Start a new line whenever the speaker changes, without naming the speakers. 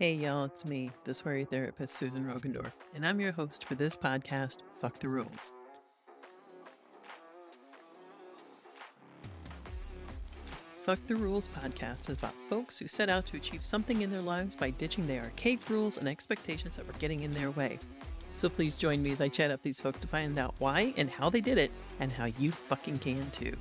Hey, y'all, it's me, the sweary therapist, Susan Roggendorf, and I'm your host for this podcast, Fuck the Rules. Fuck the Rules podcast is about folks who set out to achieve something in their lives by ditching the archaic rules and expectations that were getting in their way. So please join me as I chat up these folks to find out why and how they did it, and how you fucking can too.